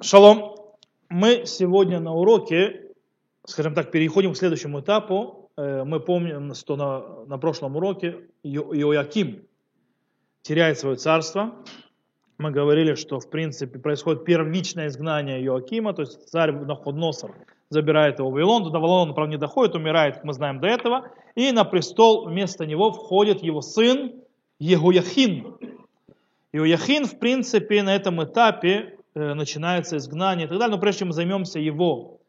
Шалом. Мы сегодня на уроке, скажем так, переходим к следующему этапу. Э, Мы помним, что на, на прошлом уроке Ио- Иоаким теряет свое царство. Мы говорили, что в принципе происходит первичное изгнание Иоакима, то есть царь Находносор забирает его в Вавилон, до Вавилона, правда, не доходит, умирает, как мы знаем до этого, и на престол вместо него входит его сын Егояхин. Иояхин, в принципе, на этом этапе начинается изгнание и так далее. Но прежде чем мы займемся его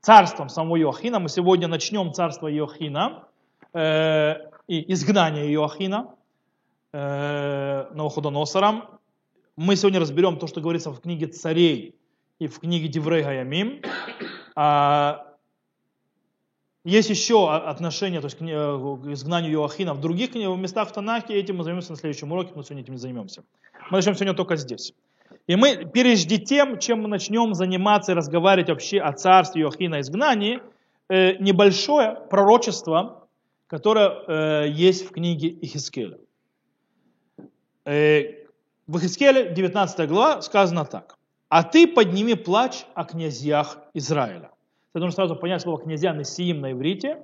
царством самого Иоахина, мы сегодня начнем царство Иоахина э, и изгнание Иоахина э, Навуходоносором. Мы сегодня разберем то, что говорится в книге царей и в книге Диврей Гаямим. А, есть еще отношение то есть, к к изгнанию Иоахина в других местах в Танахе, этим мы займемся на следующем уроке, мы сегодня этим не займемся. Мы начнем сегодня только здесь. И мы, прежде тем, чем мы начнем заниматься и разговаривать вообще о царстве Иоахина и изгнании, э, небольшое пророчество, которое э, есть в книге Ихискеля. Э, в Ихискеле, 19 глава, сказано так. «А ты подними плач о князьях Израиля». Это нужно сразу понять слово «князья» Несиим на иврите,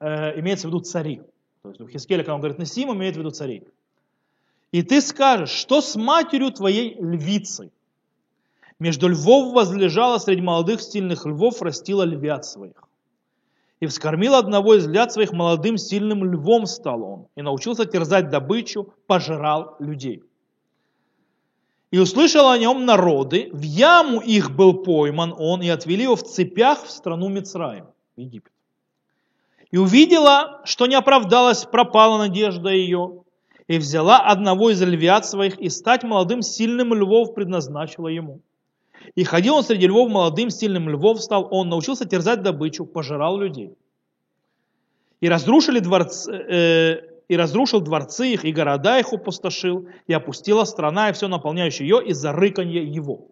имеется в виду цари. То есть в Хискеле, когда он говорит Несиим, имеет в виду царей. И ты скажешь, что с матерью твоей львицей? Между львов возлежала среди молодых стильных львов, растила львят своих. И вскормил одного из львят своих молодым сильным львом стал он. И научился терзать добычу, пожирал людей. И услышал о нем народы, в яму их был пойман он, и отвели его в цепях в страну Мицраим, в Египет. И увидела, что не оправдалась, пропала надежда ее, и взяла одного из львят своих, и стать молодым сильным львов предназначила ему. И ходил он среди львов молодым сильным львов стал, он научился терзать добычу, пожирал людей. И разрушили дворцы, э, и разрушил дворцы их, и города их опустошил, и опустила страна, и все наполняющее ее из-за рыканья его.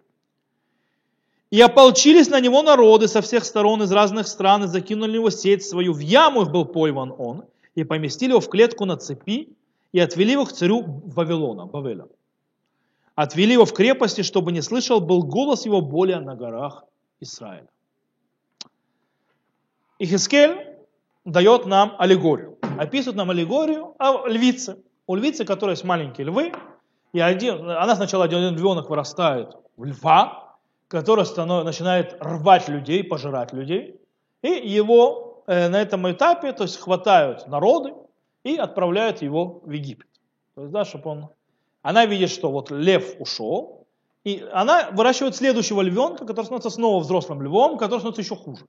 И ополчились на него народы со всех сторон из разных стран, и закинули его сеть свою. В яму их был пойман он, и поместили его в клетку на цепи, и отвели его к царю Вавилона, Бавеля. Отвели его в крепости, чтобы не слышал был голос его более на горах Израиля. Ихискель дает нам аллегорию. Описывает нам аллегорию о львице. У львицы, которая есть маленькие львы, и один, она сначала один львенок вырастает в льва, который станов- начинает рвать людей, пожирать людей. И его э, на этом этапе то есть, хватают народы и отправляют его в Египет. То есть, да, чтобы он... Она видит, что вот лев ушел, и она выращивает следующего львенка, который становится снова взрослым львом, который становится еще хуже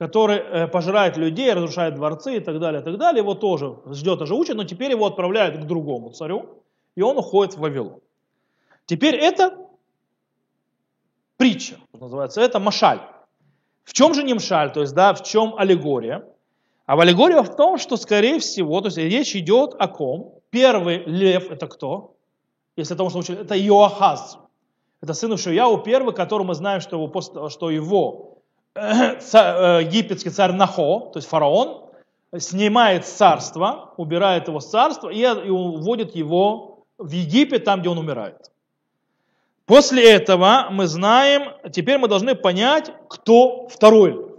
который э, пожирает людей, разрушает дворцы и так далее, и так далее. Его тоже ждет, тоже учат, но теперь его отправляют к другому царю, и он уходит в Вавилон. Теперь это притча, называется, это машаль. В чем же не мшаль, то есть, да, в чем аллегория? А в аллегория в том, что, скорее всего, то есть речь идет о ком? Первый лев это кто? Если это, что учили, это Иоахаз. Это сын Ишияу первый, который мы знаем, что его, что его ца- э, египетский царь Нахо, то есть фараон, снимает с царства, убирает его с царства и, и уводит его в Египет, там, где он умирает. После этого мы знаем, теперь мы должны понять, кто второй.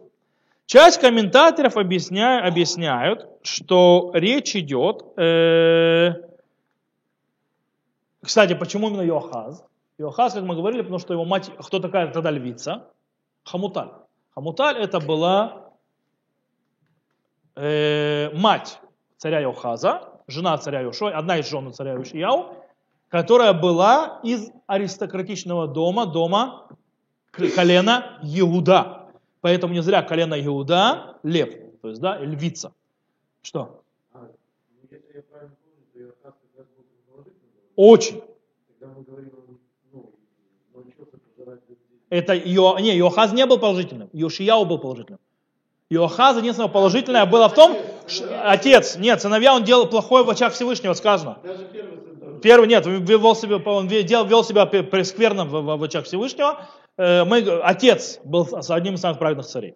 Часть комментаторов объясня- объясняют, что речь идет, э, кстати, почему именно Иохаз? Иохаз, как мы говорили, потому что его мать, кто такая тогда львица? Хамуталь. Хамуталь это была э, мать царя Иохаза, жена царя Иошуа, одна из жен царя Иошияу, которая была из аристократичного дома, дома колена Иуда. Поэтому не зря колено Иуда лев, то есть да, львица. Что? А, ну. Очень. Ну, людей. Это Ио... не, Иохаз не был положительным, Иошияу был положительным. Иохаз единственное положительное было в том, что отец, нет, сыновья он делал плохое в очах Всевышнего, сказано. Первый нет, вел себя, он вел, вел себя прескверно в, в- в очах Всевышнего. Э, Мы, отец был одним из самых праведных царей.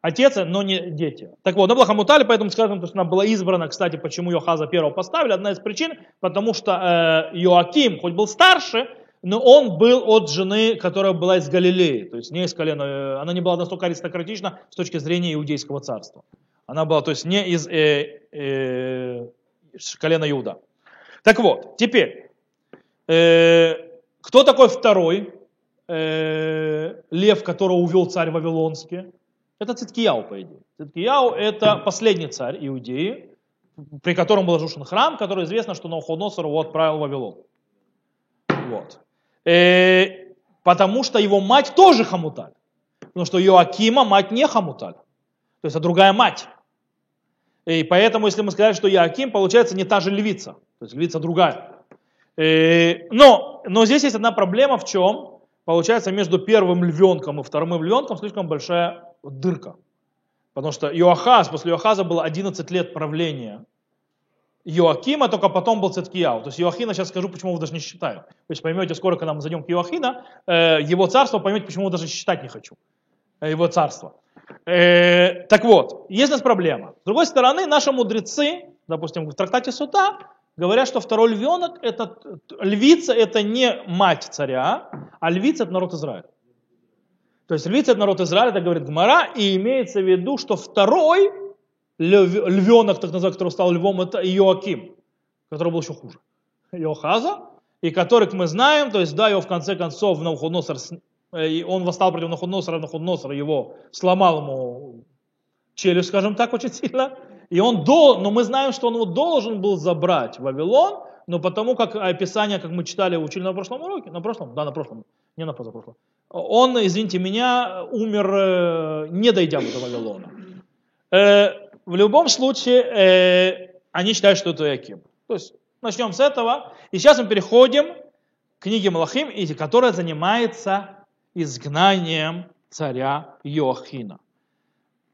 Отец, но не дети. Так вот, она была Хамутали, поэтому скажем, что она была избрана, кстати, почему Йохаза первого поставили. Одна из причин, потому что э, Иоаким, хоть был старше, но он был от жены, которая была из Галилеи, то есть не из колена, э, она не была настолько аристократична с точки зрения иудейского царства. Она была, то есть не из э, э, колена Иуда. Так вот, теперь, э, кто такой второй э, лев, которого увел царь Вавилонский? Это Циткияу, по идее. Циткияу это последний царь Иудеи, при котором был разрушен храм, который известно, что Навуходоносор его отправил в Вавилон. Вот. Э, потому что его мать тоже Хамуталь. Потому что Иоакима мать не Хамуталь. То есть это другая мать. И поэтому, если мы сказали, что Иоаким, получается не та же львица. То есть львица другая. Э, но, но здесь есть одна проблема в чем? Получается, между первым львенком и вторым львенком слишком большая дырка. Потому что Иоахаз, после Иоахаза было 11 лет правления Иоакима, только потом был Циткияу. То есть Иоахина, сейчас скажу, почему вы даже не считаю. То есть поймете скоро, когда мы зайдем к Иоахина, э, его царство, поймете, почему даже считать не хочу. Э, его царство. Э, так вот, есть у нас проблема. С другой стороны, наши мудрецы, допустим, в трактате Сута, говорят, что второй львенок, это, львица это не мать царя, а львица это народ Израиля. То есть львица это народ Израиля, это говорит Гмара, и имеется в виду, что второй львенок, так называемый, который стал львом, это Иоаким, который был еще хуже. Иохаза, и который, как мы знаем, то есть, да, его в конце концов Навуходоносор, э, он восстал против Навуходоносора, Навуходоносор его сломал ему челюсть, скажем так, очень сильно, и он до, но мы знаем, что он его должен был забрать в Вавилон, но потому как описание, как мы читали, учили на прошлом уроке, на прошлом, да, на прошлом, не на позапрошлом, он, извините меня, умер, э, не дойдя до Вавилона. Э, в любом случае, э, они считают, что это Яким. То есть начнем с этого. И сейчас мы переходим к книге Малахим, которая занимается изгнанием царя Йоахина.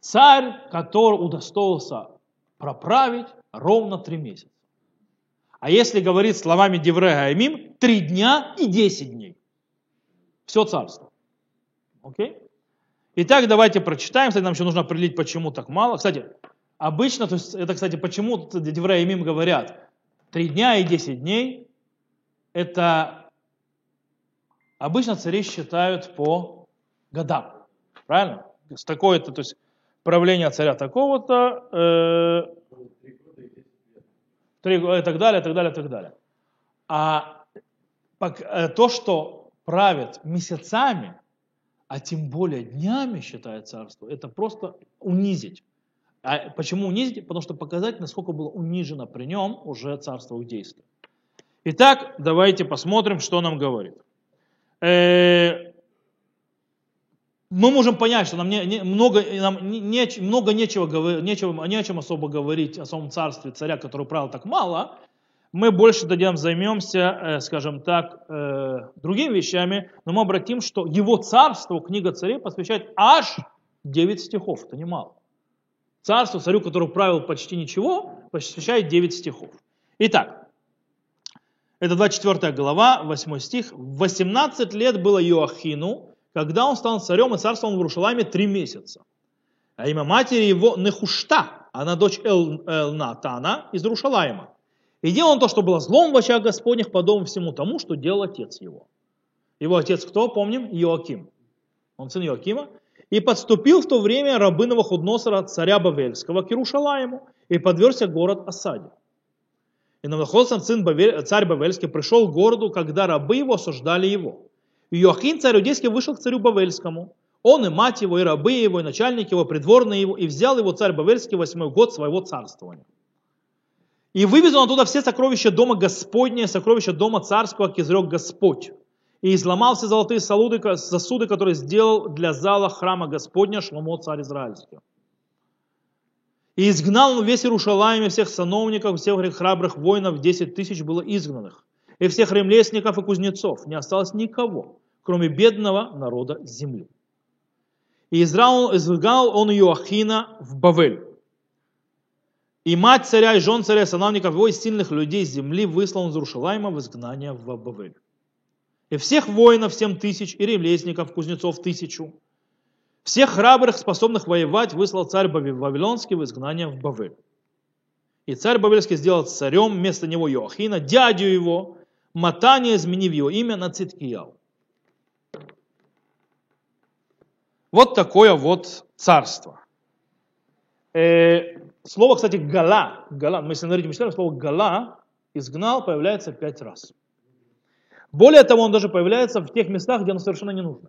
Царь, который удостоился проправить ровно три месяца. А если говорить словами Деврея Аймим, три дня и десять дней. Все царство. Окей? Итак, давайте прочитаем. Кстати, нам еще нужно определить, почему так мало. Кстати, Обычно, то есть это, кстати, почему Деврея Мим говорят, три дня и десять дней, это обычно цари считают по годам, правильно? С такой-то, то есть правление царя такого-то, э, и так далее, так далее, так далее. А э, то, что правят месяцами, а тем более днями считает царство, это просто унизить. А почему унизить? Потому что показать, насколько было унижено при нем уже царство иудейское. Итак, давайте посмотрим, что нам говорит. Э, мы можем понять, что нам, не, не, много, нам не, много нечего, нечего, не о чем особо говорить о самом царстве царя, который правил так мало. Мы больше тогда займемся, э, скажем так, э, другими вещами, но мы обратим, что его царство, книга царей, посвящает аж 9 стихов. Это немало царству, царю, который правил почти ничего, посвящает 9 стихов. Итак, это 24 глава, 8 стих. 18 лет было Иоахину, когда он стал царем и царствовал в Иерушалайме 3 месяца. А имя матери его Нехушта, она дочь Эл, Элнатана из Иерушалайма. И делал он то, что было злом в очах Господних, подобно всему тому, что делал отец его. Его отец кто, помним? Иоаким. Он сын Иоакима. И подступил в то время рабыного худносора царя Бавельского к Иерушалаему и подвергся город осаде. И Навуходоносор, сын Бавель, царь Бавельский, пришел к городу, когда рабы его осуждали его. Иоахин, царь Иудейский, вышел к царю Бавельскому. Он и мать его, и рабы его, и начальники его, придворные его, и взял его царь Бавельский восьмой год своего царствования. И вывезал он оттуда все сокровища дома Господня, сокровища дома царского, как изрек Господь и изломал все золотые сосуды, которые сделал для зала храма Господня Шломо, царь Израильский. И изгнал он весь Иерушалаем и всех сановников, всех храбрых воинов, 10 тысяч было изгнанных, и всех ремлестников и кузнецов. Не осталось никого, кроме бедного народа земли. И изгнал, изгнал он Иоахина в Бавель. И мать царя, и жен царя, и сановников его, и сильных людей земли выслал он из в изгнание в Бавель и всех воинов семь тысяч, и ремлестников, кузнецов тысячу. Всех храбрых, способных воевать, выслал царь Вавилонский в изгнание в Бавель. И царь Бавельский сделал царем вместо него Иоахина, дядю его, Матания, изменив его имя на Циткияу. Вот такое вот царство. Э, слово, кстати, гала, гала, мы если на иврите читаем, слово гала, изгнал, появляется пять раз. Более того, он даже появляется в тех местах, где оно совершенно не нужно.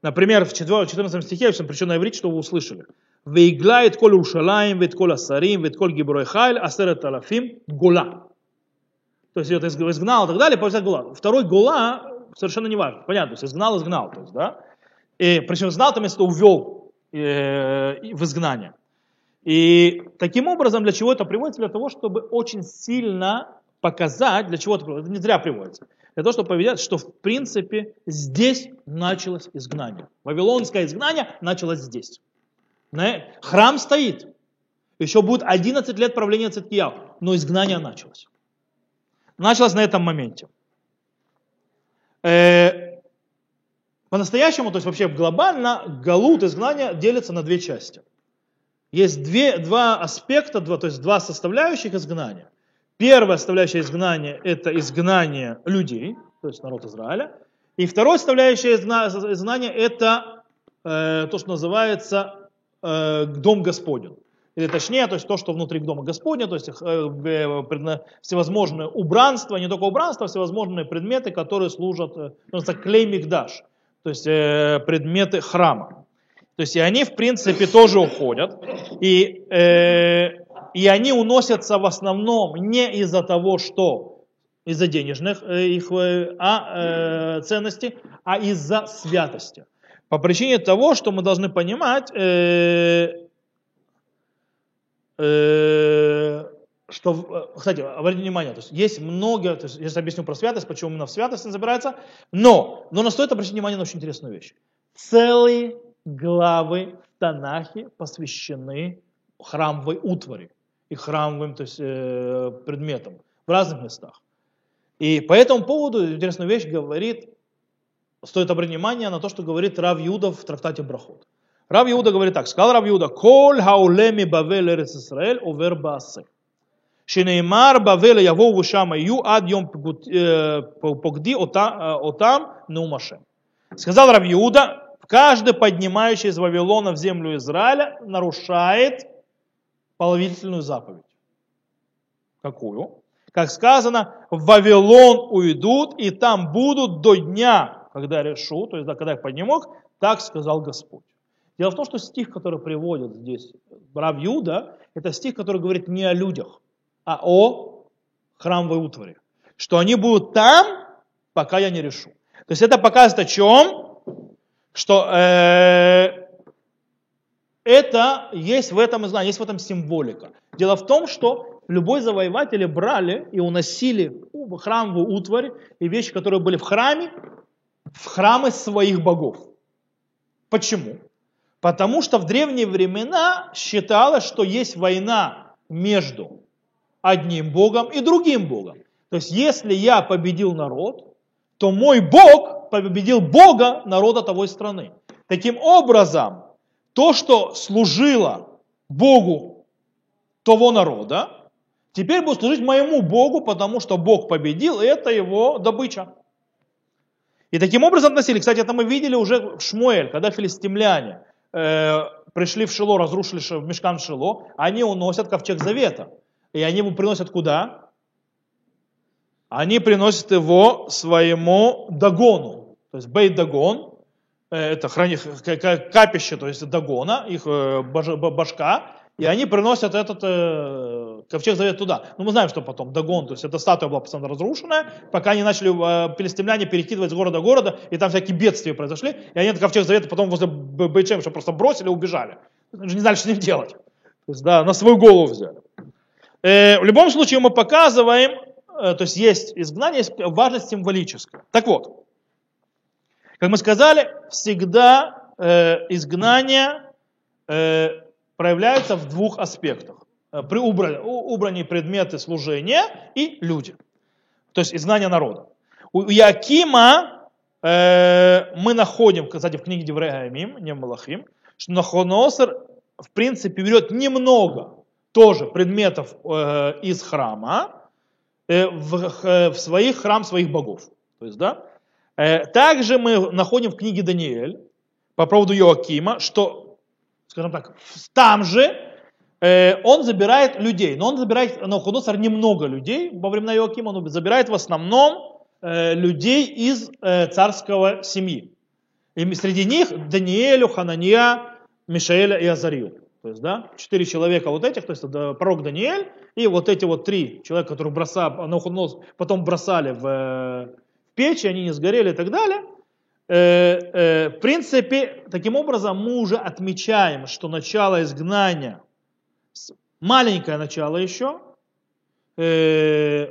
Например, в 14 стихе, причем на иврите, что вы услышали. Вейглает коль Уршалаем, вет коль Асарим, вет коль Гиброй Хайль, Асерет Алафим, Гула. То есть это изгнал и так далее, появляется Гула. Второй Гула совершенно не важно. Понятно, то есть изгнал, изгнал. То есть, да? И, причем изгнал, там если увел э, в изгнание. И таким образом, для чего это приводится? Для того, чтобы очень сильно показать, для чего это приводится. Это не зря приводится. Для того, чтобы повидать, что в принципе здесь началось изгнание. Вавилонское изгнание началось здесь. Храм стоит. Еще будет 11 лет правления Циткияу, но изгнание началось. Началось на этом моменте. Э, по-настоящему, то есть вообще глобально, галут, изгнание делится на две части. Есть две, два аспекта, два, то есть два составляющих изгнания. Первая составляющая изгнания – это изгнание людей, то есть народ Израиля. И вторая составляющая изгнания – это э, то, что называется э, дом Господень. Или точнее, то есть то, что внутри дома Господня, то есть э, всевозможные убранства, не только убранства, а всевозможные предметы, которые служат, э, называется клей мигдаш, то есть э, предметы храма. То есть и они, в принципе, тоже уходят. И, э, и они уносятся в основном не из-за того, что из-за денежных э, их э, а, э, ценностей, а из-за святости. По причине того, что мы должны понимать, э, э, что, э, кстати, обратите внимание, то есть есть много, то есть я сейчас объясню про святость, почему именно в святость забирается, но, но стоит обратить внимание на очень интересную вещь. Целые главы в посвящены храмовой утвари и храмовым то есть, э, предметам в разных местах. И по этому поводу интересную вещь говорит стоит обратить внимание на то, что говорит Рав Юда в трактате Брахот. Рав Иуда говорит так, сказал Рав Иуда, "Кол хаулеми бавел эрец Исраэль овер баасе». Шенеймар бавел явову шама ю ад йом э, погди э, отам неумаше. Сказал Рав Иуда, каждый поднимающий из Вавилона в землю Израиля нарушает половительную заповедь. Какую? Как сказано, в Вавилон уйдут и там будут до дня, когда решу, то есть когда я подниму, так сказал Господь. Дело в том, что стих, который приводит здесь Рав Юда, это стих, который говорит не о людях, а о храмовой утвари. Что они будут там, пока я не решу. То есть это показывает о чем? Что э, это есть в этом знании, есть в этом символика. Дело в том, что любой завоеватель брали и уносили храмовую утварь и вещи, которые были в храме, в храмы своих богов. Почему? Потому что в древние времена считалось, что есть война между одним богом и другим богом. То есть если я победил народ, то мой бог победил бога народа того страны. Таким образом, то, что служило богу того народа, теперь будет служить моему богу, потому что бог победил, и это его добыча. И таким образом относили. Кстати, это мы видели уже в Шмуэль, когда филистимляне э, пришли в Шило, разрушили в мешкан Шило, они уносят ковчег завета. И они его приносят куда? Они приносят его своему Дагону. То есть Бейт Дагон, э, это храни, капище, то есть Дагона, их э, башка, и они приносят этот э, ковчег завета туда. Но ну, мы знаем, что потом Дагон, то есть эта статуя была постоянно разрушенная, пока они начали э, палестимляне перекидывать с города в города, и там всякие бедствия произошли, и они этот ковчег завета потом возле Бейчемша просто бросили и убежали. Они же не знали, что с ним делать. То есть, да, на свою голову взяли. Э, в любом случае мы показываем, э, то есть есть изгнание, есть важность символическая. Так вот, как мы сказали, всегда э, изгнание э, проявляется в двух аспектах. Э, при убрании предметы служения и люди. То есть изгнание народа. У Якима э, мы находим, кстати, в книге Девреямим, не Малахим, что Нахоносер в принципе берет немного тоже предметов э, из храма, в, в своих храм своих богов. То есть, да? Также мы находим в книге Даниэль по поводу Иоакима, что, скажем так, там же э, он забирает людей, но он забирает, Навуходоносор, немного людей во времена Иоакима, он забирает в основном э, людей из э, царского семьи. И среди них Даниэлю, Ханания, Мишаэля и Азарию. То есть, да, четыре человека вот этих, то есть это пророк Даниэль, и вот эти вот три человека, которых бросали, потом бросали в, э, в печь, и они не сгорели и так далее. Э, э, в принципе, таким образом мы уже отмечаем, что начало изгнания, маленькое начало еще, э,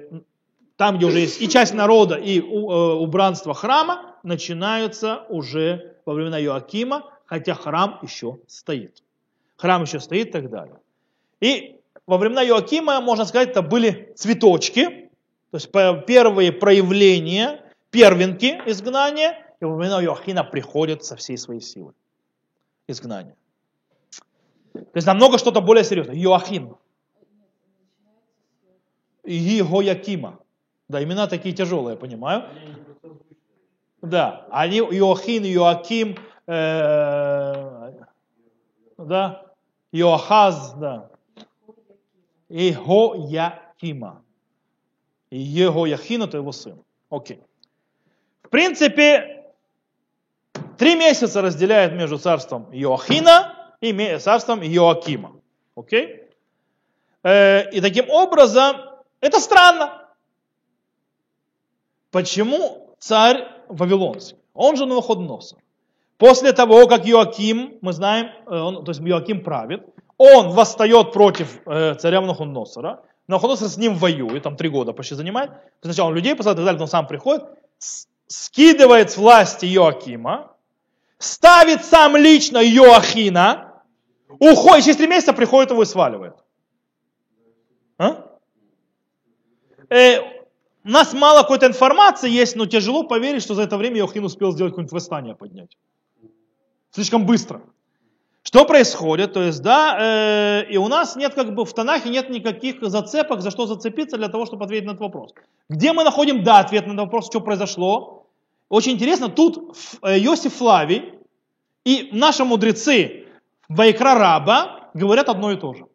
там, где уже есть и часть народа, и убранство храма, начинаются уже во времена Иоакима, хотя храм еще стоит. Храм еще стоит и так далее. И во времена Иоакима, можно сказать, это были цветочки, то есть первые проявления, первенки изгнания, и времена Иоахина приходят со всей своей силы изгнания. То есть намного что-то более серьезное. Иоахин. И Иоякима. Да, имена такие тяжелые, я понимаю. Да, они Иоахин, Иоаким, э, да, Иоахаз, да. Иоякима. И Егояхин это его сын. Окей. В принципе, три месяца разделяет между царством Иоахина и царством Иоакима. Окей? Э, И таким образом, это странно. Почему царь Вавилонский? Он же Навуходоносор. После того, как Иоаким, мы знаем, э, он, то есть Иоаким правит, он восстает против э, царя Навуходоносора, Навуходоносор с ним воюет, там три года почти занимает, сначала он людей посылает так далее, но сам приходит, скидывает с власти Иоакима, ставит сам лично Иоахина, уходит, через три месяца приходит его и сваливает. А? Э, у нас мало какой-то информации есть, но тяжело поверить, что за это время Иохин успел сделать какое-нибудь восстание поднять. Слишком быстро. Что происходит? То есть, да, э, и у нас нет как бы в Танахе нет никаких зацепок, за что зацепиться для того, чтобы ответить на этот вопрос. Где мы находим, да, ответ на этот вопрос, что произошло? Очень интересно, тут Ф- э, Флавий и наши мудрецы Вайкра Раба говорят одно и то же.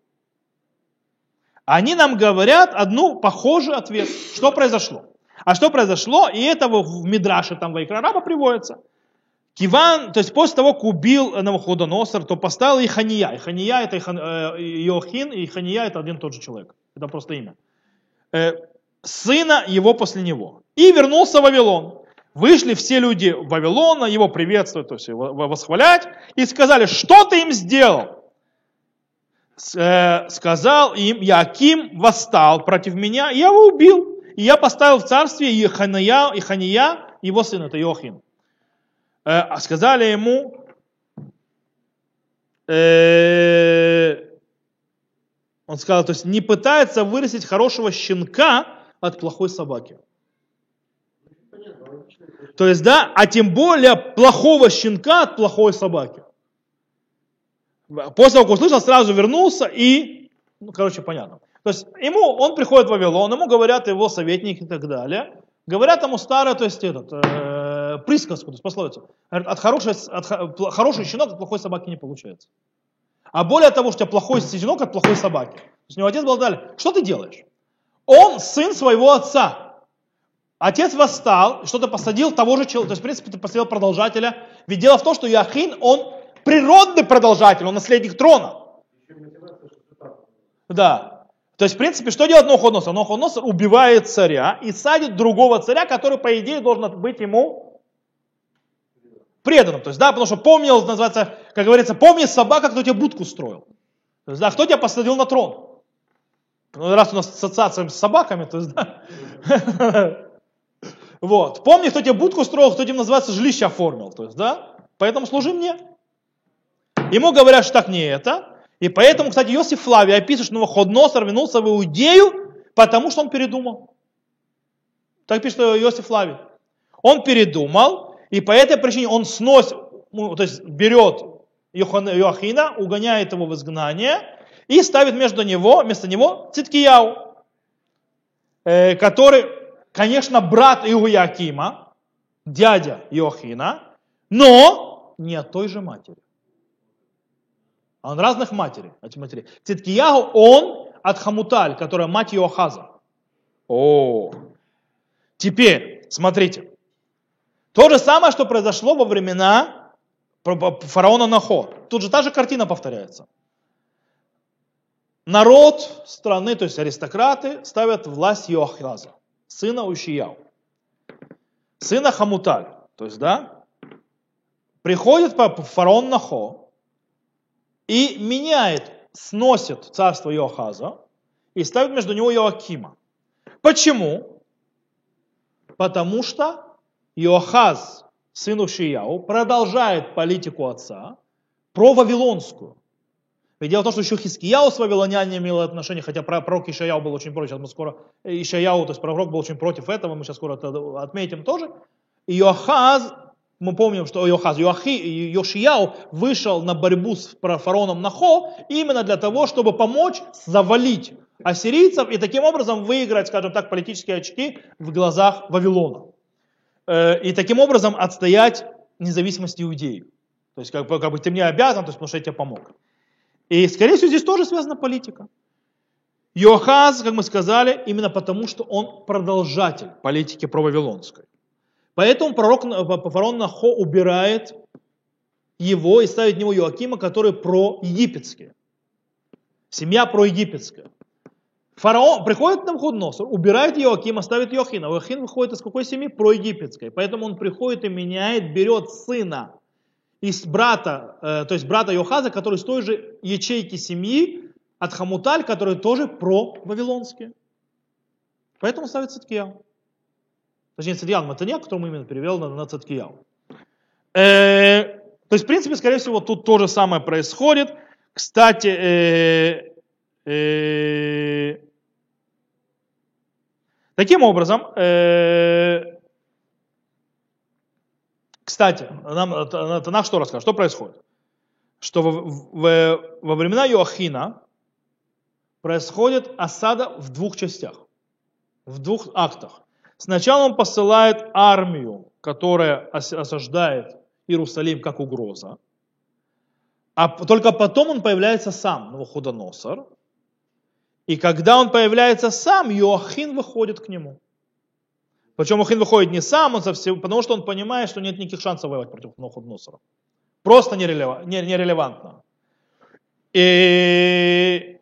Они нам говорят одну похожий ответ. Что произошло? А что произошло? И это в в Мидраше там Вайкра Раба приводится. Киван, то есть после того, как убил Навуходоносор, то поставил Ихания. Ихания это Ихан- э, Иохин, и Ихания это один и тот же человек. Это просто имя. Э, Сына его после него. И вернулся в Вавилон. Вышли все люди Вавилона, его приветствовать, то есть его восхвалять, и сказали, что ты им сделал? Э, Сказал им, Яким восстал против меня, и я его убил. И я поставил в царстве Ихания, Ихания его сына, это Иохин. Э, а сказали ему, э, он сказал, то есть не пытается вырастить хорошего щенка от плохой собаки. То есть, да, а тем более плохого щенка от плохой собаки. После того, как услышал, сразу вернулся и, ну, короче, понятно. То есть, ему, он приходит в Вавилон, ему говорят его советники и так далее. Говорят ему старое, то есть, этот, э, присказку, то есть, пословицу. От хорошей, от, хороший щенок от плохой собаки не получается. А более того, что у тебя плохой щенок от плохой собаки. То есть, у него отец был далее. Что ты делаешь? Он сын своего отца. Отец восстал, что-то посадил того же человека, то есть, в принципе, ты посадил продолжателя. Ведь дело в том, что Иохин, он природный продолжатель, он наследник трона. Да. То есть, в принципе, что делает Нохоносор? Нохоносор убивает царя и садит другого царя, который, по идее, должен быть ему преданным. То есть, да, потому что помнил, называется, как говорится, помни собака, кто тебе будку строил. То есть, да, кто тебя посадил на трон? Ну, раз у нас ассоциация с собаками, то есть, да. Вот. Помни, кто тебе будку строил, кто тебе, называется, жилище оформил. То есть, да. Поэтому служи мне. Ему говорят, что так не это. И поэтому, кстати, Иосиф Флавий описывает, что Навуходоносор вернулся в Иудею, потому что он передумал. Так пишет Иосиф Флавий. Он передумал, и по этой причине он сносит, ну, то есть берет Иоахина, угоняет его в изгнание и ставит между него, вместо него Циткияу. э, который, конечно, брат Иоакима, дядя Иохина, но не от той же матери. А он разных матерей, от матерей. Циткияху, он от Хамуталь, которая мать Иохаза. О, теперь, смотрите. То же самое, что произошло во времена фараона Нахо. Тут же та же картина повторяется. Народ страны, то есть аристократы, ставят власть Йохаза, сына Ушияу. Сына Хамуталь. То есть, да, приходит фараон Нахо и меняет, сносит царство Йохаза и ставит между него Йоакима. Почему? Потому что Иохаз, сын Ушияу, продолжает политику отца про Вавилонскую. Ведь дело в том, что еще Хискияу с вавилонянами имел отношение, хотя пророк Ишаяу был очень против, сейчас мы скоро, Ишаяу, то есть пророк был очень против этого, мы сейчас скоро это отметим тоже. И Иохаз, мы помним, что Иохаз, Иохи, Йошияу вышел на борьбу с фараоном Нахо именно для того, чтобы помочь завалить ассирийцев и таким образом выиграть, скажем так, политические очки в глазах Вавилона. Э, и таким образом отстоять независимость иудеев. То есть, как бы, как бы ты мне обязан, то есть, потому что я тебе помог. И, скорее всего, здесь тоже связана политика. Йохаз, как мы сказали, именно потому, что он продолжатель политики про Вавилонской. Поэтому пророк фараон Нахо убирает его и ставит в него Йоакима, который про египетские. Семья про египетская. Фараон приходит на Навуходоносор, убирает Иоакима, ставит Иохина. Иохин выходит из какой семьи? Про египетской. Поэтому он приходит и меняет, берет сына из брата, э, то есть брата Йохаза, который с той же ячейки семьи, от Хамуталь, который тоже про вавилонские. Поэтому ставит Циткияу. Точнее, Циткияу Матанья, который мы именно перевел на, на Циткияу. Э, то есть, в принципе, скорее всего, тут то же самое происходит. Кстати, э, Таким образом, кстати, нам Танах что расскажет? Что происходит? Что во, в, во времена Иоахина происходит осада в двух частях, в двух актах. Сначала он посылает армию, которая осаждает Иерусалим как угроза, а только потом он появляется сам, Навуходоносор, и когда он появляется сам, Йоахин выходит к нему. Причем Йоахин выходит не сам, он совсем, потому что он понимает, что нет никаких шансов воевать против Навуходоносора. Просто нерелевантно. И,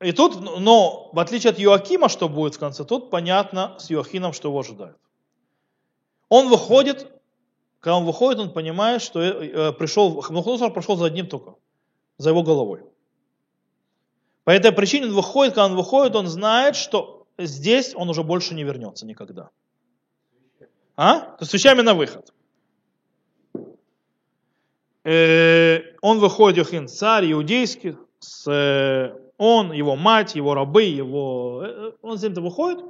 и тут, но в отличие от Йоакима, что будет в конце, тут понятно с Йоахином, что его ожидает. Он выходит, когда он выходит, он понимает, что э, пришел, Навуходоносор прошел за одним только, за его головой. По этой причине он выходит, когда он выходит, он знает, что здесь он уже больше не вернется никогда. А? С вещами на выход. Э, он выходит, Йохин, царь иудейский, с, э, он, его мать, его рабы, его... Э, он с ним-то выходит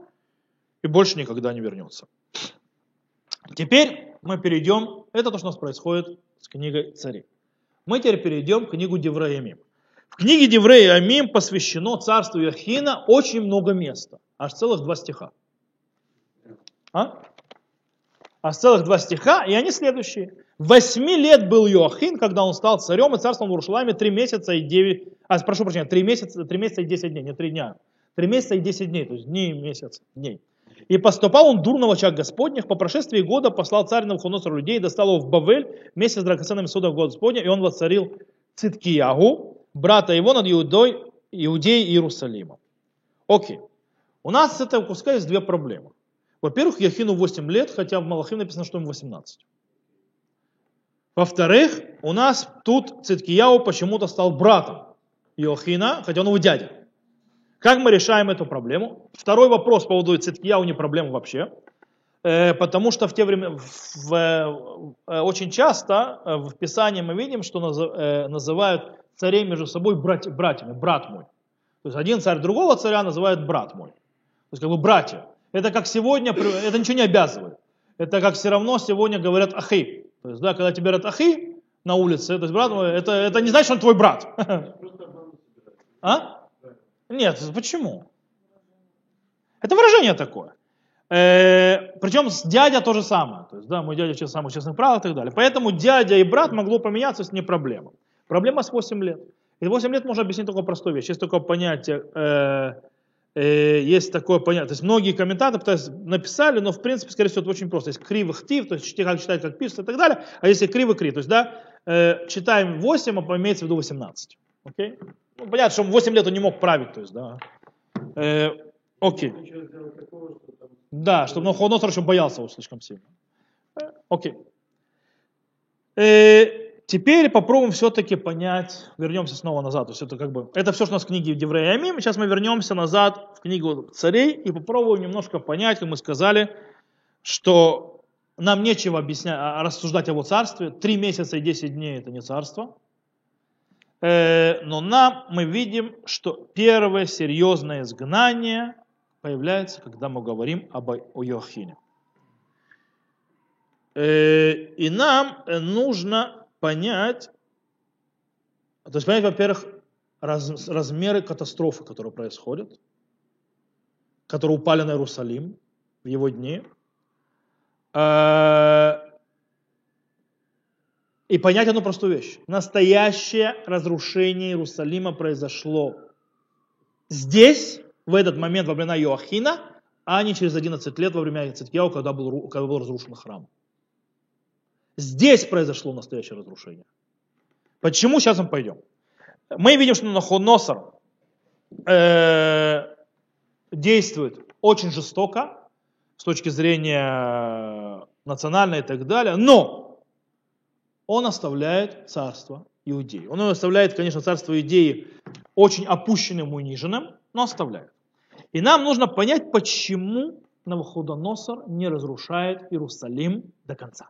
и больше никогда не вернется. Теперь мы перейдем, это то, что у нас происходит с книгой царей. Мы теперь перейдем к книгу Девраемим. В книге Деврея Амим посвящено царству Яхина очень много места. Аж целых два стиха. А? Аж целых два стиха, и они следующие. Восьми лет был Йоахин, когда он стал царем, и царствовал в Иерусалиме три месяца и девять, а, прошу прощения, три месяца, три месяца и десять дней, не три дня. Три месяца и десять дней, то есть дней, месяц, дней. И поступал он дурно в очах Господних. По прошествии года послал царь Навуходоносор людей, достал его в Бавель вместе с драгоценными судом Господня, и он воцарил Циткиягу, брата его над Иудой, Иудеей и Иерусалимом. Окей. У нас с этого куска есть две проблемы. Во-первых, Яхину 8 лет, хотя в Малахим написано, что ему 18. Во-вторых, у нас тут Циткияу почему-то стал братом Иохина, хотя он его дядя. Как мы решаем эту проблему? Второй вопрос по поводу Циткияу не проблема вообще. Э, потому что в те времена, в, э, очень часто э, в Писании мы видим, что называют царей между собой брать, братьями, брат мой. То есть один царь другого царя называют брат мой. То есть как бы братья. Это как сегодня, это ничего не обязывает. Это как все равно сегодня говорят ахи. То есть, да, когда тебе говорят ахи на улице, то есть брат мой, это, это не значит, что он твой брат. А? Нет, почему? Это выражение такое. Э, причем с дядя то же самое. То есть, да, мой дядя в самых честных правил и так далее. Поэтому дядя и брат могло поменяться, это не проблема. Проблема с 8 лет. И 8 лет можно объяснить только простую вещь. Есть такое понятие, э, э, есть такое понятие. То есть многие комментаторы пытаются, написали, но в принципе, скорее всего, это очень просто. Есть кривых тив, то есть как читать, как пишется и так далее. А если кривый кри, то есть, да, э, читаем 8, а имеется в виду 18. Окей? Ну, понятно, что 8 лет он не мог править, то есть, да. Э, окей. Да, чтобы Навуходоносор еще боялся его слишком сильно. Э, Окей. Э, теперь попробуем все-таки понять, вернемся снова назад. То есть это как бы, это все, что у нас в книге Еврея. Сейчас мы вернемся назад в книгу царей и попробуем немножко понять, как мы сказали, что нам нечего объяснять, а, рассуждать о его царстве. Три месяца и десять дней это не царство. Э, Но нам мы видим, что первое серьезное изгнание появляется, когда мы говорим об Иохине. Э, И нам э, нужно понять, то есть понять, во-первых, раз- размеры катастрофы, которые происходят, которые упали на Иерусалим в его дни, Э, и понять одну простую вещь. Настоящее разрушение Иерусалима произошло здесь, в этот момент во времена Иоахина, а не через 11 лет во время Циткияу, когда был, когда был разрушен храм. Здесь произошло настоящее разрушение. Почему? Сейчас мы пойдем. Мы видим, что Нахоносор э, действует очень жестоко с точки зрения национальной и так далее, но он оставляет царство Иудеи. Он оставляет, конечно, царство Иудеи очень опущенным, униженным, но оставляет. И нам нужно понять, почему Навуходоносор не разрушает Иерусалим до конца.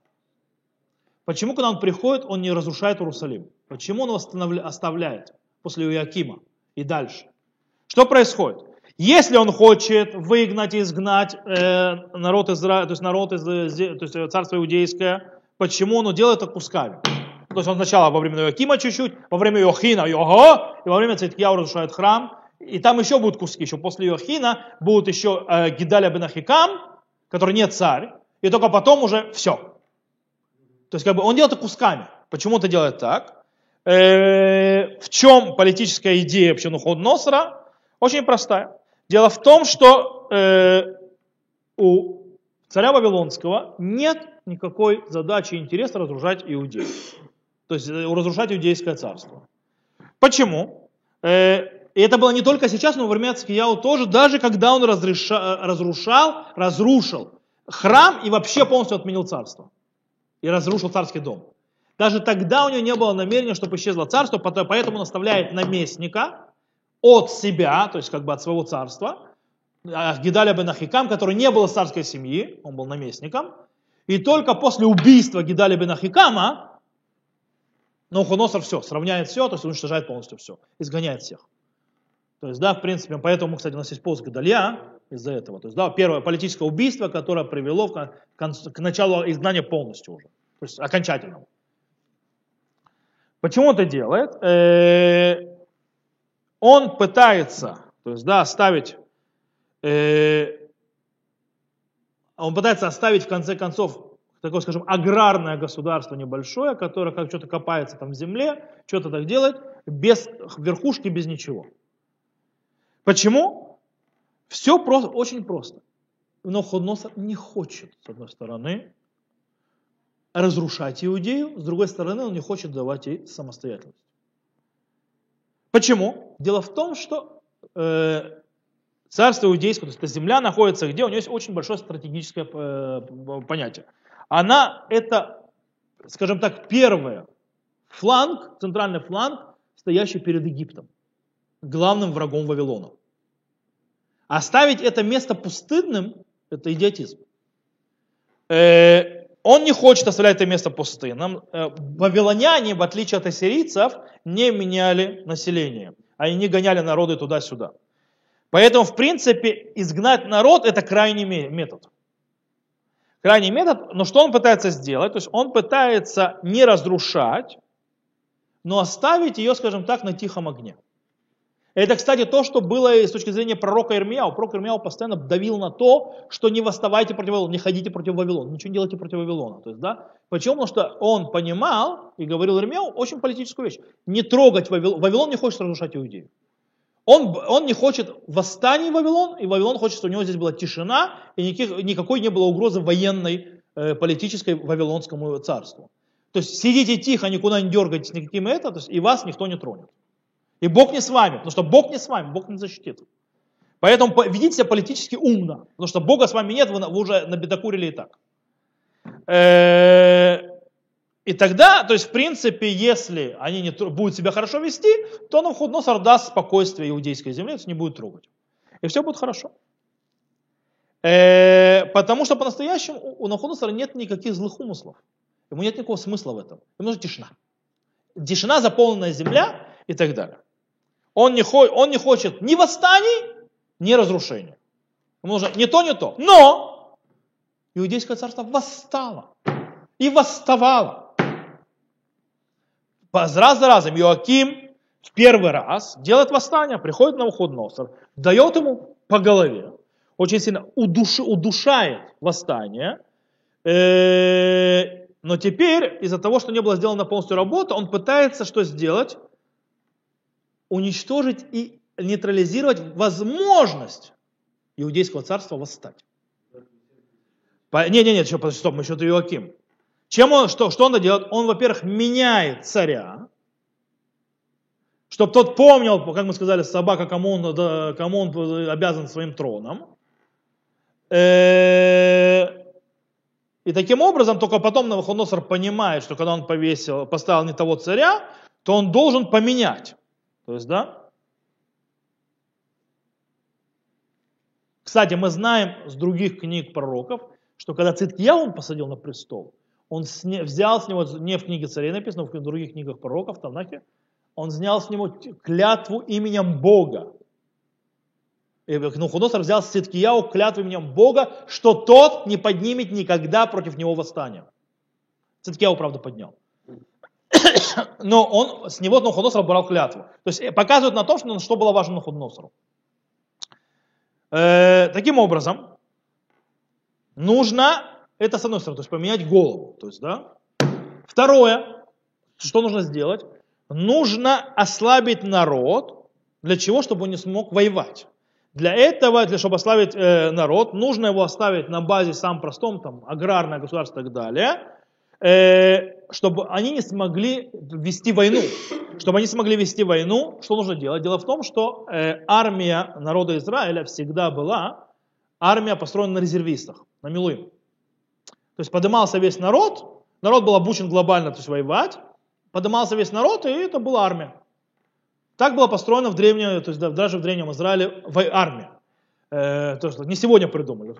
Почему, когда он приходит, он не разрушает Иерусалим? Почему он его оставляет после Иоакима и дальше? Что происходит? Если он хочет выгнать и изгнать э, народ Израиля, то есть народ из, зе- то есть э, царство иудейское, почему он делает это кусками? То есть он сначала во время Иоакима чуть-чуть, во время Иохина, Його, и во время Циткияу разрушает храм, и там еще будут куски, еще после Иохина будут еще э, Гидаля бен Ахикам, который не царь, и только потом уже все. То есть как бы он делает это кусками. Почему это делает так? Э, в чем политическая идея вообще Носра? Очень простая. Дело в том, что э, у царя Вавилонского нет никакой задачи и интереса разрушать Иудею. То есть э, разрушать иудейское царство. Почему? Э, и это было не только сейчас, но во время Цкияу тоже, даже когда он разреша- разрушал, разрушил храм и вообще полностью отменил царство. И разрушил царский дом. Даже тогда у него не было намерения, чтобы исчезло царство, поэтому он оставляет наместника от себя, то есть как бы от своего царства, Гидаля бен Ахикам, который не был из царской семьи, он был наместником, и только после убийства Гидаля бен Ахикама Навуходоносор все, сравняет все, то есть уничтожает полностью все, изгоняет всех. То есть, да, в принципе, поэтому, кстати, у нас есть пост Гадалья из-за этого. То есть, да, первое политическое убийство, которое привело кон- к началу изгнания полностью уже, то есть окончательному. Почему это делает? Э, Он пытается, то есть, да, оставить, э, он пытается оставить в конце концов такое, скажем, аграрное государство небольшое, которое как что-то копается там в земле, что-то так делает, без верхушки, без ничего. Почему? Все просто, очень просто. Но Ходносор не хочет, с одной стороны, разрушать Иудею, с другой стороны, он не хочет давать ей самостоятельность. Почему? Дело в том, что э, царство иудейское, то есть эта земля находится где, у нее есть очень большое стратегическое э, понятие. Она это, скажем так, первое, фланг, центральный фланг, стоящий перед Египтом, главным врагом Вавилона. Оставить это место пустынным – это идиотизм. Э, он не хочет оставлять это место пустынным. Э, Вавилоняне, в отличие от ассирийцев, не меняли население. Они не гоняли народы туда-сюда. Поэтому, в принципе, изгнать народ – это крайний ме- метод. Крайний метод, но что он пытается сделать? То есть он пытается не разрушать, но оставить ее, скажем так, на тихом огне. Это, кстати, то, что было с точки зрения пророка Ирмияу. Пророк Ирмияу постоянно давил на то, что не восставайте против Вавилона, не ходите против Вавилона, ничего не делайте против Вавилона. То есть, да? Почему? Потому что он понимал и говорил Ирмияу очень политическую вещь. Не трогать Вавилон. Вавилон не хочет разрушать Иудею. Он, он не хочет восстаний Вавилон, и Вавилон хочет, чтобы у него здесь была тишина, и никаких, никакой не было угрозы военной, э, политической Вавилонскому царству. То есть сидите тихо, никуда не дергайтесь, никаким это, то есть, и вас никто не тронет. И Бог не с вами, потому что Бог не с вами, Бог не защитит. Поэтому ведите себя политически умно, потому что Бога с вами нет, вы, вы уже набедокурили и так. Э, и тогда, то есть в принципе, если они не будут себя хорошо вести, то Навуходоносор даст спокойствие иудейской земле, то не будет трогать. И все будет хорошо. Э, потому что по-настоящему у Навуходоносора нет никаких злых умыслов. Ему нет никакого смысла в этом. Ему нужна тишина. Тишина, заполненная земля и так далее. Он не, он не хочет ни восстаний, ни разрушения. Ему нужно не то, не то. Но Иудейское царство восстало. И восставало. Раз за разом Иоаким в первый раз делает восстание, приходит на уход Носор, дает ему по голове, очень сильно удуш, удушает восстание, э, но теперь из-за того, что не было сделано полностью работа, он пытается что сделать? Уничтожить и нейтрализировать возможность иудейского царства восстать. Не, не, не, еще, стоп, мы еще Иоаким. Чем он, что, что он делает? Он, во-первых, меняет царя, чтобы тот помнил, как мы сказали, собака, кому он, кому он обязан своим троном. Э, и таким образом, только потом Навуходоносор понимает, что когда он повесил, поставил не того царя, то он должен поменять. То есть, да? Кстати, мы знаем с других книг пророков, что когда Циткияу посадил на престол, он сня, взял с него, не в книге царей написано, в других книгах пророков, Танахе, он снял с него клятву именем Бога. И Нухудосор взял с Циткияу клятву именем Бога, что тот не поднимет никогда против него восстания. Циткияу, правда, поднял но он, с него Навуходоносор брал клятву. То есть э, показывает на то, что, что было важно Навуходоносору. Э, таким образом, нужно, это с одной стороны, то есть поменять голову. То есть, да. Второе, что нужно сделать? Нужно ослабить народ. Для чего? Чтобы он не смог воевать. Для этого, для, чтобы ослабить э, народ, нужно его оставить на базе самом простом, там, аграрное государство и так далее, э, чтобы они не смогли вести войну. Чтобы они смогли вести войну, что нужно делать? Дело в том, что э, армия народа Израиля всегда была армия построена на резервистах, на Милуим. То есть поднимался весь народ, народ был обучен глобально то есть воевать, поднимался весь народ, и это была армия. Так было построено в древнем, то есть даже в древнем Израиле армия. Э, то, что не сегодня придумали.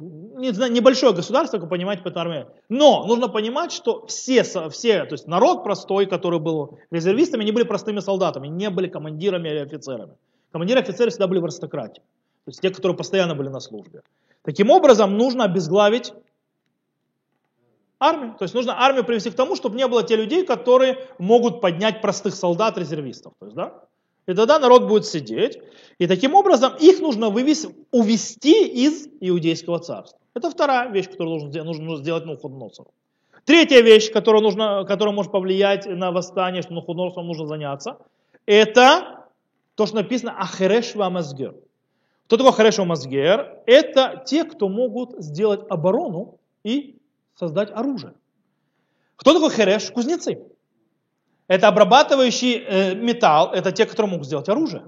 Небольшое государство, как понимать, по армии. Но нужно понимать, что все, все, то есть народ простой, который был резервистами, не были простыми солдатами, не были командирами или офицерами. Командиры офицеры всегда были в аристократии. То есть те, которые постоянно были на службе. Таким образом, нужно обезглавить армию. То есть нужно армию привести к тому, чтобы не было те людей, которые могут поднять простых солдат-резервистов. То есть, да? И тогда народ будет сидеть. И таким образом их нужно вывести, увести из иудейского царства. Это вторая вещь, которую нужно, нужно сделать Навуходоносору. Третья вещь, которая, нужно, которая может повлиять на восстание, что Навуходоносору нужно заняться, это то, что написано Ахереш Мазгер. Кто такой Ахереш Мазгер? Это те, кто могут сделать оборону и создать оружие. Кто такой Хереш? Кузнецы. Это обрабатывающий э, металл, это те, которые могут сделать оружие.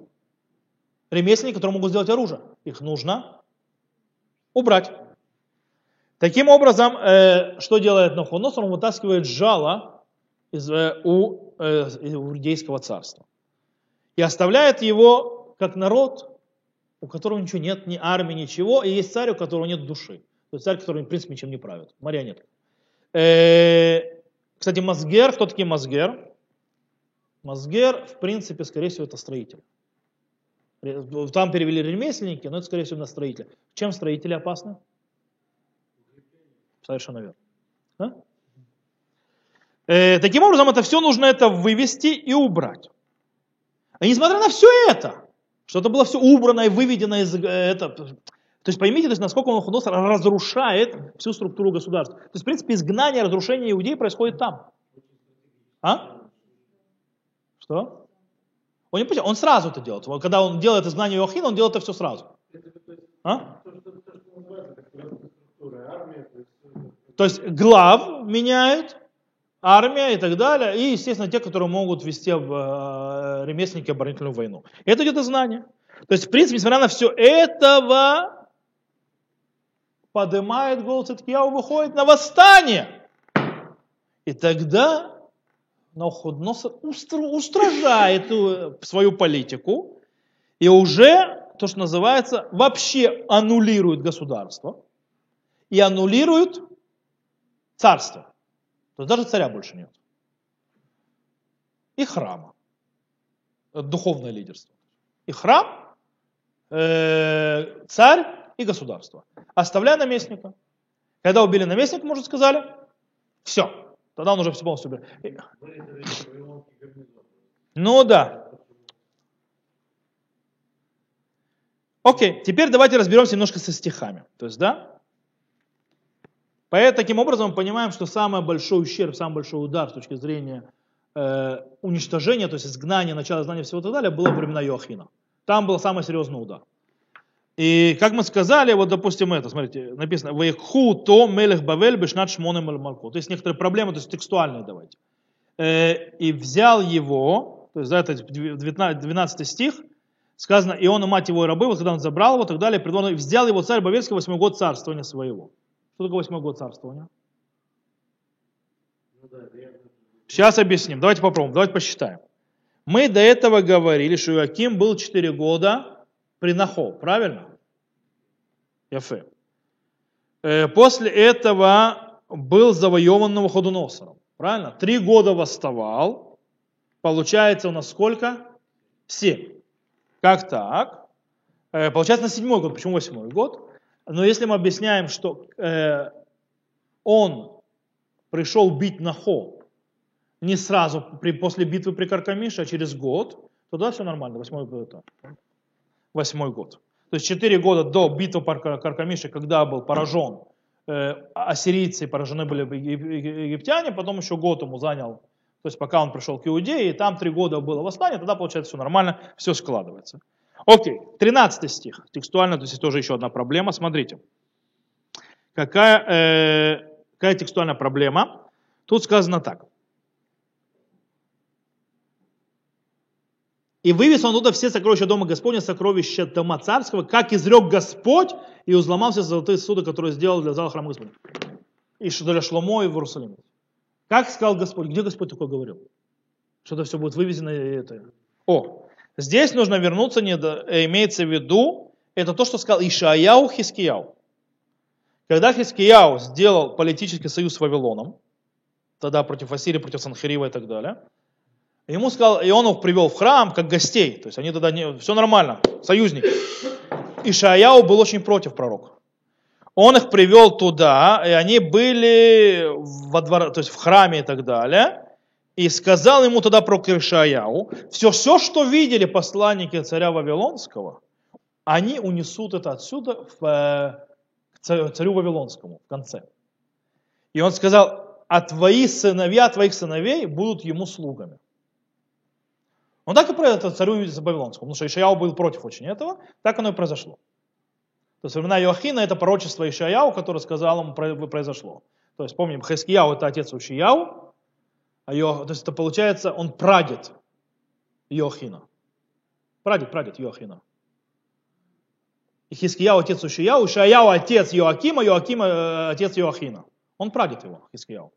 Ремесленники, которые могут сделать оружие. Их нужно убрать. Таким образом, э, что делает Нохоносор? Он вытаскивает жало из, э, у, э, царства. И оставляет его как народ, у которого ничего нет, ни армии, ничего, и есть царь, у которого нет души. То есть царь, который, в принципе, ничем не правит. Марионетка. Э, кстати, Мазгер, кто такие Мазгер? Мазгер, в принципе, скорее всего, это строитель. Там перевели ремесленники, но это, скорее всего, на строителя. Чем строители опасны? Совершенно верно. Да? Э, таким образом, это все нужно это вывести и убрать. И несмотря на все это, Что это было все убрано и выведено из... э, Это, то есть поймите, то есть, насколько Навуходоносор разрушает всю структуру государства. То есть, в принципе, изгнание, разрушение иудеи происходит там. А? Что? Он не он сразу это делает. Когда он делает изгнание Иохина, он делает это все сразу. Это, то есть, А? то, есть, глав меняют, армия и так далее, и, естественно, те, которые могут вести э, ремесленники оборонительную войну. Это идет из знания. То есть, в принципе, несмотря на все этого, поднимает голос Циткияу, выходит на восстание. И тогда Навуходоносор устр- устражает э, свою политику и уже, то, что называется, вообще аннулирует государство и аннулирует царство. То есть даже царя больше нет. И храма. Духовное лидерство. И храм, э, царь и государство. Оставляя наместника. Когда убили наместника, может, сказали, все. Тогда он уже все полностью гарнизон. Ну да. Окей, теперь давайте разберемся немножко со стихами. То есть, да? Поэтому таким образом мы понимаем, что самый большой ущерб, самый большой удар с точки зрения э, уничтожения, то есть изгнания, начала знания всего и так далее, было во времена Иоахина. Там был самый серьезный удар. И как мы сказали, вот допустим это, смотрите, написано, «Ваикху то мелех бавель бешнат шмонем малко». То есть некоторые проблемы, то есть текстуальные давайте. Э, и взял его, то есть да, это 19, 12 стих, сказано, и он и мать его и рабы, вот когда он забрал его, и так далее, предложил, и взял его царь Бавельский восьмой год царствования своего. Что такое восьмой год царствования? Ну. Сейчас объясним. Давайте попробуем, давайте посчитаем. Мы до этого говорили, что Иоаким был 4 года при Нахо, правильно? Яфе. Э, После этого был завоеван Навуходоносором, правильно? Три года восставал. Получается у нас сколько? Семь. Как так? Э, Получается на седьмой год. Почему восьмой год? Но если мы объясняем, что э, он пришел бить Нахо не сразу при, после битвы при Каркамише, а через год, тогда все нормально, восьмой год. Восьмой год. То есть четыре года до битвы при Кар- Каркамише, когда был поражен э, ассирийцы, поражены были еги- еги- египтяне, потом еще год ему занял, то есть пока он пришел к Иудее, и там три года было восстание, тогда получается все нормально, все складывается. Окей, 13 стих, текстуально, то есть тоже еще одна проблема, смотрите. Какая, э, какая текстуальная проблема? Тут сказано так. И вывез он туда все сокровища дома Господня, сокровища дома царского, как изрек Господь, и узломал все золотые сосуды, которые сделал для зала храма Господня. И что для Шломо и в Иерусалиме. Как сказал Господь? Где Господь такое говорил? Что это все будет вывезено и это. О, здесь нужно вернуться, не до- э, имеется в виду, это то, что сказал Ишаяу Хискияу. Когда Хискияу сделал политический союз с Вавилоном, тогда против Ассирии, против Санхирива и так далее, ему сказал, и он их привел в храм как гостей, то есть они тогда, не, все нормально, союзники. Ишаяу был очень против пророка. Он их привел туда, и они были во двор, то есть в храме и так далее. И сказал ему тогда про Ишаяу, все, все, что видели посланники царя Вавилонского, они унесут это отсюда в, э, царю Вавилонскому в конце. И он сказал, а твои сыновья, твоих сыновей будут ему слугами. Он так и про это царю Вавилонскому, потому что Ишаяу был против очень этого, так оно и произошло. То есть времена Иоахина это пророчество Ишаяу, которое сказал ему про- произошло. То есть помним, Хескияу это отец Ушияу, а Ио- то есть это получается он прадед Иоахина. Прадед, прадед Иоахина. И Хискияу отец Ушияу, Ушаяу отец Иоакима, Иоакима э, отец Иоахина. Он прадед его, Хискияу.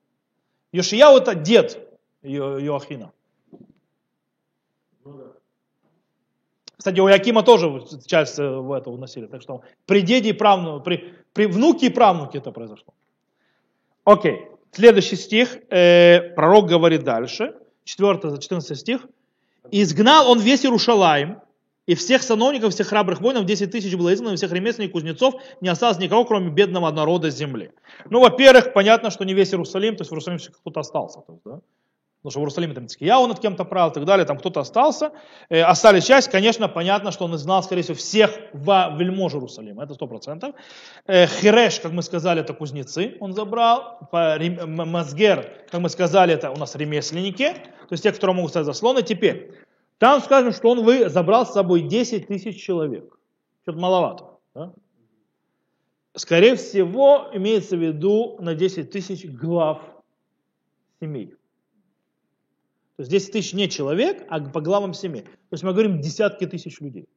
Йошияу это дед да. Кстати, у Якима тоже часть э, в это вносили. Так что при деде и правну, при, при внуке и правнуке это произошло. Окей. Следующий стих. э, пророк говорит дальше. 4, 14 стих. «Изгнал он весь Иерушалаем, и всех сановников, всех храбрых воинов, 10 тысяч было изгнано, и всех ремесленников, кузнецов, не осталось никого, кроме бедного народа земли». Ну, во-первых, понятно, что не весь Иерусалим, то есть в Иерусалиме все кто-то остался. То да? Потому что в Иерусалиме там Цкияу над кем-то правил и так далее, там кто-то остался. Э, остались часть, конечно, понятно, что он знал, скорее всего, всех во вельмож Иерусалима, это сто процентов. Э, Хиреш, как мы сказали, это кузнецы, он забрал. По, Мазгер, как мы сказали, это у нас ремесленники, то есть те, которые могут стать заслоны. Теперь, там сказано, что он вы, забрал с собой 10 тысяч человек. Что-то маловато. Да? Скорее всего, имеется в виду на 10 тысяч глав семей. То есть 10 тысяч не человек, а по главам семей. То есть мы говорим десятки тысяч людей.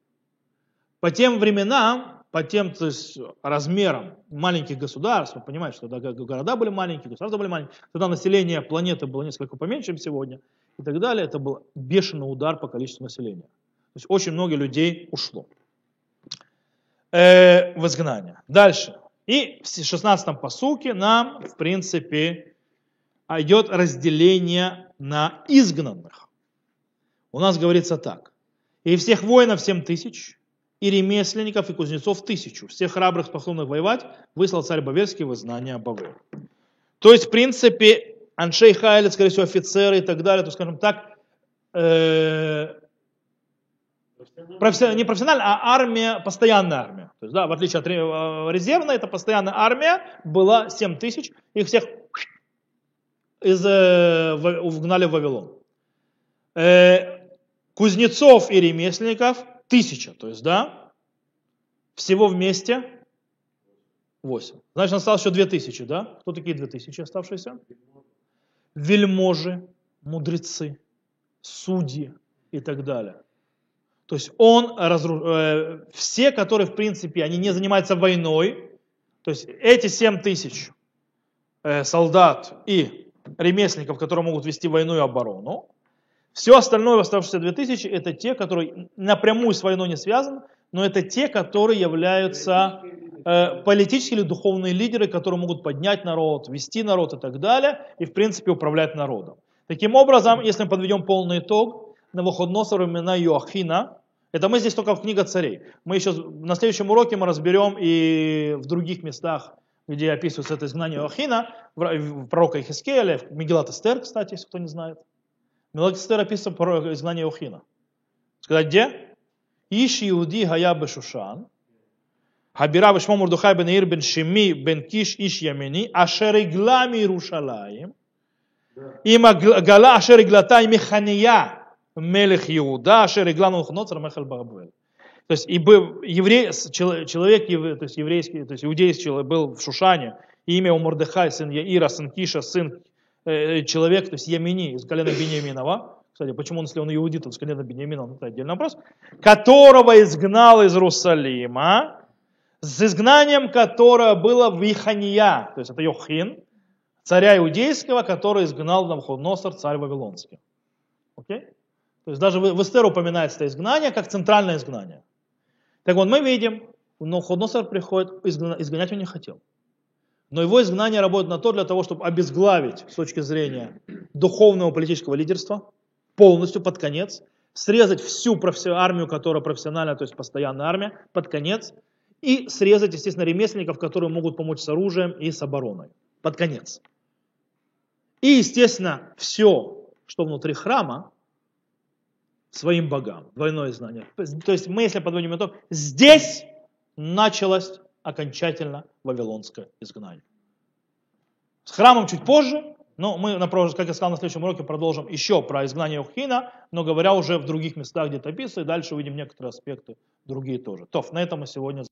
По тем временам, по тем то есть, размерам маленьких государств, вы понимаете, что тогда города были маленькие, государства были маленькие, тогда население планеты было несколько поменьше, чем сегодня, и так далее. Это был бешеный удар по количеству населения. То есть очень много людей ушло э, в изгнание. Дальше. И в 16-м посуке нам, в принципе, идет разделение на изгнанных. У нас говорится так. И всех воинов семь тысяч, и ремесленников, и кузнецов тысячу. Всех храбрых, способных воевать, выслал царь Бавельский в изгнание Бавел. То есть, в принципе, Аншей Хайлет, скорее всего, офицеры и так далее, то, скажем так, э, не профессиональная, а армия, постоянная армия. То есть, да, в отличие от э, резервной, это постоянная армия, была 7 тысяч, их всех из, э, вгнали в Вавилон. Э, кузнецов и ремесленников тысяча, то есть, да, всего вместе 8. Значит, осталось еще 2000, да? Кто такие 2000 оставшиеся? Вельможи, мудрецы, судьи и так далее. То есть он, разру... э, все, которые в принципе, они не занимаются войной, то есть эти 7 тысяч солдат и ремесленников, которые могут вести войну и оборону, все остальное, оставшиеся 2000, это те, которые напрямую с войной не связаны, но это те, которые являются э, политические или духовные лидеры, которые могут поднять народ, вести народ и так далее, и в принципе управлять народом. Таким образом, если мы подведем полный итог, Навуходоносор времена Йоахина, это мы здесь только в книга царей. Мы еще на следующем уроке мы разберем и в других местах, где описывается это изгнание Йоахина, в пророка Ихискеля, в Мегилат Эстер, кстати, если кто не знает. Мегилат Эстер описывает изгнание Йоахина. Сказать, где? Иш Иуди Гая Бешушан, Хабира Бешмо Мурдухай бен Ир бен Шими бен Киш Иш Ямини, Ашер Иглами Иерушалаем, им Гала Ашер Иглата Механия, Мелех Иуда, Ашер Иглану Хноцар Мехаль Барабуэль. То есть и был еврей, человек, то есть еврейский, то есть иудейский человек был в Шушане, имя у Мордыхай, сын Яира, сын Киша, сын э, человек, то есть Ямини из колена Бениаминова, кстати, почему он, если он иудит, из колена Бениамина, это отдельный вопрос, которого изгнал из Иерусалима, с изгнанием которого было в Ихания, то есть это Йохин, царя иудейского, который изгнал Навходносор, царь Вавилонский. Окей? То есть даже в Эстер упоминается это изгнание как центральное изгнание. Так вот, мы видим, но Ходносор приходит, изгонять он не хотел. Но его изгнание работает на то, для того, чтобы обезглавить с точки зрения духовного политического лидерства, полностью под конец, срезать всю армию, которая профессиональная, то есть постоянная армия, под конец, и срезать, естественно, ремесленников, которые могут помочь с оружием и с обороной. Под конец. И, естественно, все, что внутри храма, своим богам. Двойное знание. То есть мы, если подводим итог, здесь началось окончательно вавилонское изгнание. С храмом чуть позже, но мы, как я сказал, на следующем уроке продолжим еще про изгнание Ухина, но говоря уже в других местах, где-то описываю, и дальше увидим некоторые аспекты, другие тоже. То, на этом мы сегодня